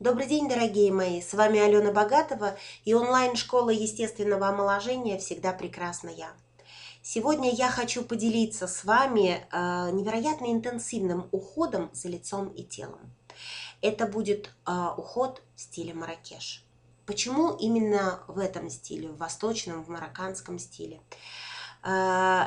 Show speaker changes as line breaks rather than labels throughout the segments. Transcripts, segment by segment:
Добрый день, дорогие мои! С вами Алена Богатова и онлайн-школа естественного омоложения «Всегда прекрасна я». Сегодня я хочу поделиться с вами э, невероятно интенсивным уходом за лицом и телом. Это будет э, уход в стиле Маракеш. Почему именно в этом стиле, в восточном, в марокканском стиле? Э,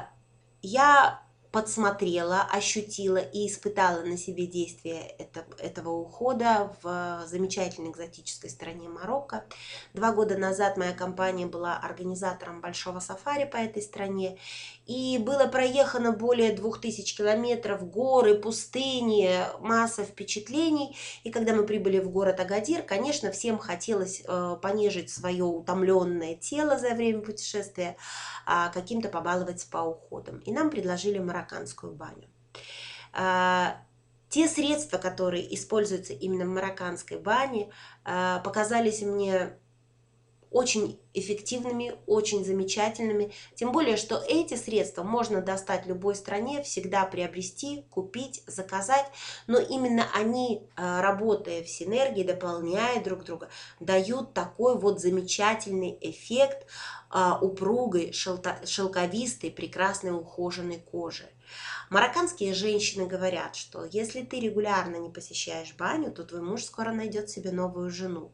я подсмотрела, ощутила и испытала на себе действие это, этого ухода в замечательной экзотической стране Марокко. Два года назад моя компания была организатором большого сафари по этой стране, и было проехано более двух тысяч километров, горы, пустыни, масса впечатлений. И когда мы прибыли в город Агадир, конечно, всем хотелось э, понежить свое утомленное тело за время путешествия, а каким-то побаловать спа-уходом. И нам предложили марокканскую баню. А, те средства, которые используются именно в марокканской бане, а, показались мне очень эффективными, очень замечательными. Тем более, что эти средства можно достать в любой стране, всегда приобрести, купить, заказать. Но именно они, работая в синергии, дополняя друг друга, дают такой вот замечательный эффект а, упругой, шелковистой, прекрасной ухоженной кожи. Марокканские женщины говорят, что если ты регулярно не посещаешь баню, то твой муж скоро найдет себе новую жену.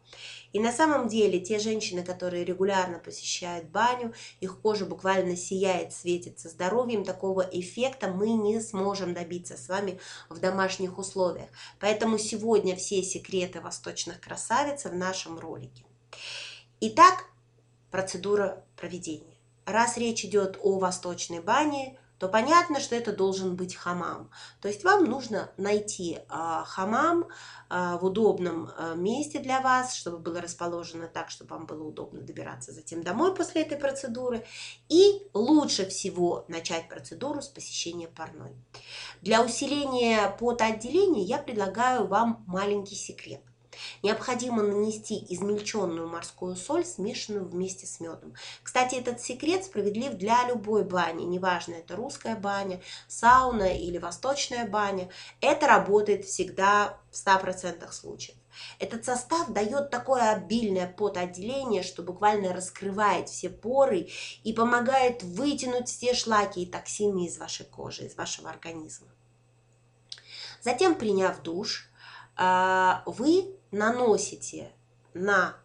И на самом деле те женщины, которые регулярно посещают баню, их кожа буквально сияет, светится здоровьем, такого эффекта мы не сможем добиться с вами в домашних условиях. Поэтому сегодня все секреты восточных красавиц в нашем ролике. Итак, процедура проведения. Раз речь идет о восточной бане, то понятно, что это должен быть хамам. То есть вам нужно найти а, хамам а, в удобном а, месте для вас, чтобы было расположено так, чтобы вам было удобно добираться затем домой после этой процедуры. И лучше всего начать процедуру с посещения парной. Для усиления потоотделения я предлагаю вам маленький секрет. Необходимо нанести измельченную морскую соль, смешанную вместе с медом. Кстати, этот секрет справедлив для любой бани, неважно, это русская баня, сауна или восточная баня. Это работает всегда в 100% случаев. Этот состав дает такое обильное потоотделение, что буквально раскрывает все поры и помогает вытянуть все шлаки и токсины из вашей кожи, из вашего организма. Затем, приняв душ, а, вы наносите на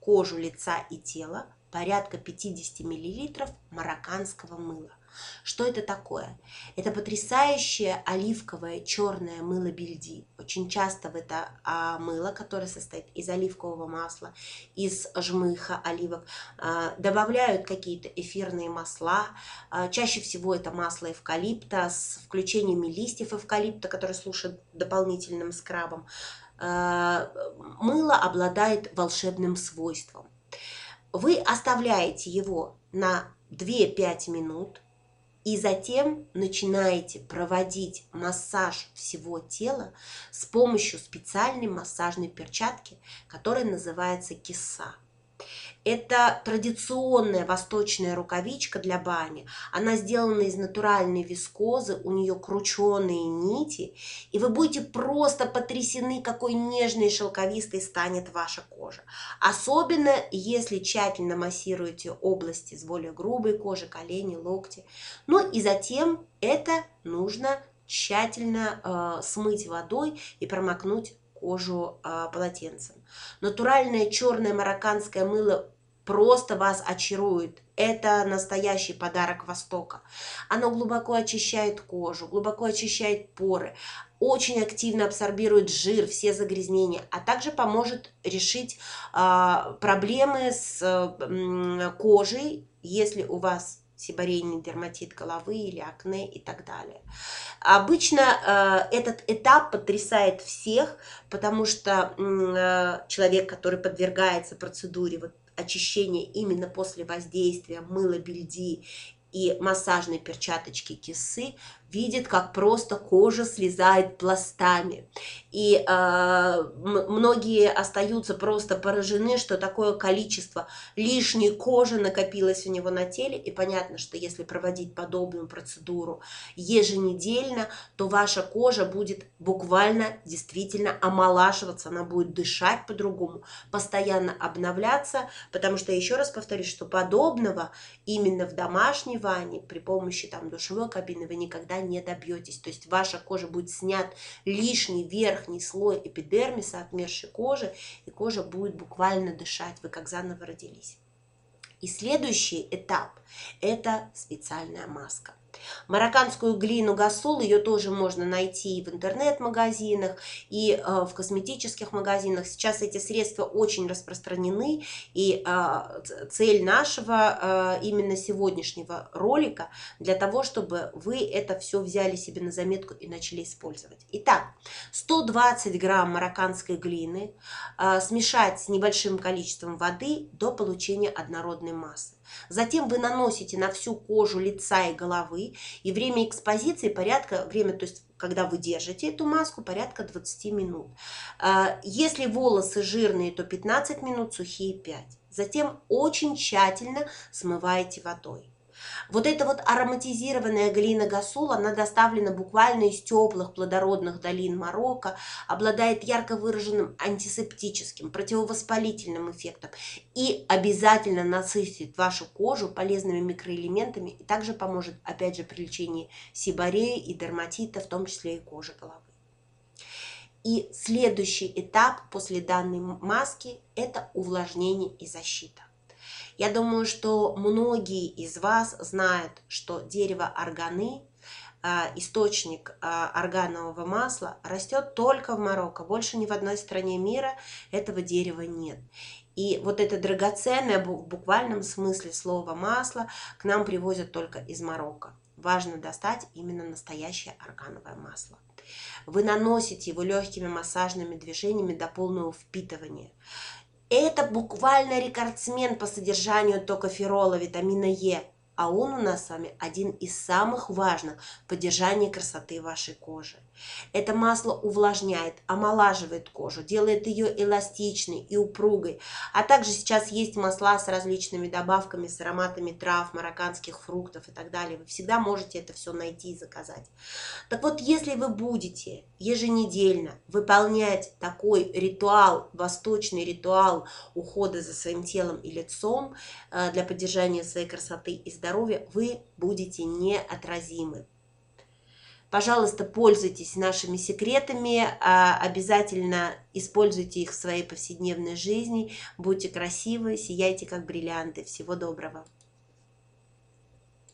кожу лица и тела порядка 50 мл марокканского мыла. Что это такое? Это потрясающее оливковое черное мыло бельди. Очень часто это а, мыло, которое состоит из оливкового масла, из жмыха оливок, а, добавляют какие-то эфирные масла. А, чаще всего это масло эвкалипта с включением листьев эвкалипта, которые служат дополнительным скрабом. А, мыло обладает волшебным свойством. Вы оставляете его на 2-5 минут – и затем начинаете проводить массаж всего тела с помощью специальной массажной перчатки, которая называется киса. Это традиционная восточная рукавичка для бани. Она сделана из натуральной вискозы, у нее крученые нити, и вы будете просто потрясены, какой нежной и шелковистой станет ваша кожа. Особенно, если тщательно массируете области с более грубой кожи, колени, локти. Ну и затем это нужно тщательно э, смыть водой и промокнуть кожу а, полотенцем. Натуральное черное марокканское мыло просто вас очарует. Это настоящий подарок Востока. Оно глубоко очищает кожу, глубоко очищает поры, очень активно абсорбирует жир, все загрязнения, а также поможет решить а, проблемы с а, кожей, если у вас сибарейный дерматит головы или акне и так далее. Обычно э, этот этап потрясает всех, потому что э, человек, который подвергается процедуре вот, очищения именно после воздействия мыла бельди и массажной перчаточки кисы видит, как просто кожа слезает пластами. И э, многие остаются просто поражены, что такое количество лишней кожи накопилось у него на теле. И понятно, что если проводить подобную процедуру еженедельно, то ваша кожа будет буквально действительно омолаживаться, она будет дышать по-другому, постоянно обновляться, потому что, еще раз повторюсь, что подобного именно в домашней ванне при помощи там душевой кабины вы никогда не добьетесь. То есть ваша кожа будет снят лишний верхний слой эпидермиса, отмершей кожи, и кожа будет буквально дышать, вы как заново родились. И следующий этап – это специальная маска. Марокканскую глину гасул, ее тоже можно найти в интернет-магазинах, и э, в косметических магазинах. Сейчас эти средства очень распространены, и э, цель нашего э, именно сегодняшнего ролика для того, чтобы вы это все взяли себе на заметку и начали использовать. Итак, 120 грамм марокканской глины смешать с небольшим количеством воды до получения однородной массы. Затем вы наносите на всю кожу лица и головы, и время экспозиции порядка, время, то есть когда вы держите эту маску, порядка 20 минут. А, если волосы жирные, то 15 минут, сухие 5. Затем очень тщательно смываете водой. Вот эта вот ароматизированная глина гасул, она доставлена буквально из теплых плодородных долин Марокко, обладает ярко выраженным антисептическим, противовоспалительным эффектом и обязательно насытит вашу кожу полезными микроэлементами и также поможет, опять же, при лечении сибореи и дерматита, в том числе и кожи головы. И следующий этап после данной маски – это увлажнение и защита. Я думаю, что многие из вас знают, что дерево органы, а, источник а, органового масла, растет только в Марокко. Больше ни в одной стране мира этого дерева нет. И вот это драгоценное, в буквальном смысле слова масло, к нам привозят только из Марокко. Важно достать именно настоящее органовое масло. Вы наносите его легкими массажными движениями до полного впитывания. Это буквально рекордсмен по содержанию токоферола, витамина Е а он у нас с вами один из самых важных в поддержании красоты вашей кожи. Это масло увлажняет, омолаживает кожу, делает ее эластичной и упругой. А также сейчас есть масла с различными добавками, с ароматами трав, марокканских фруктов и так далее. Вы всегда можете это все найти и заказать. Так вот, если вы будете еженедельно выполнять такой ритуал, восточный ритуал ухода за своим телом и лицом э, для поддержания своей красоты и здоровья, здоровья, вы будете неотразимы. Пожалуйста, пользуйтесь нашими секретами, а, обязательно используйте их в своей повседневной жизни, будьте красивы, сияйте как бриллианты. Всего доброго!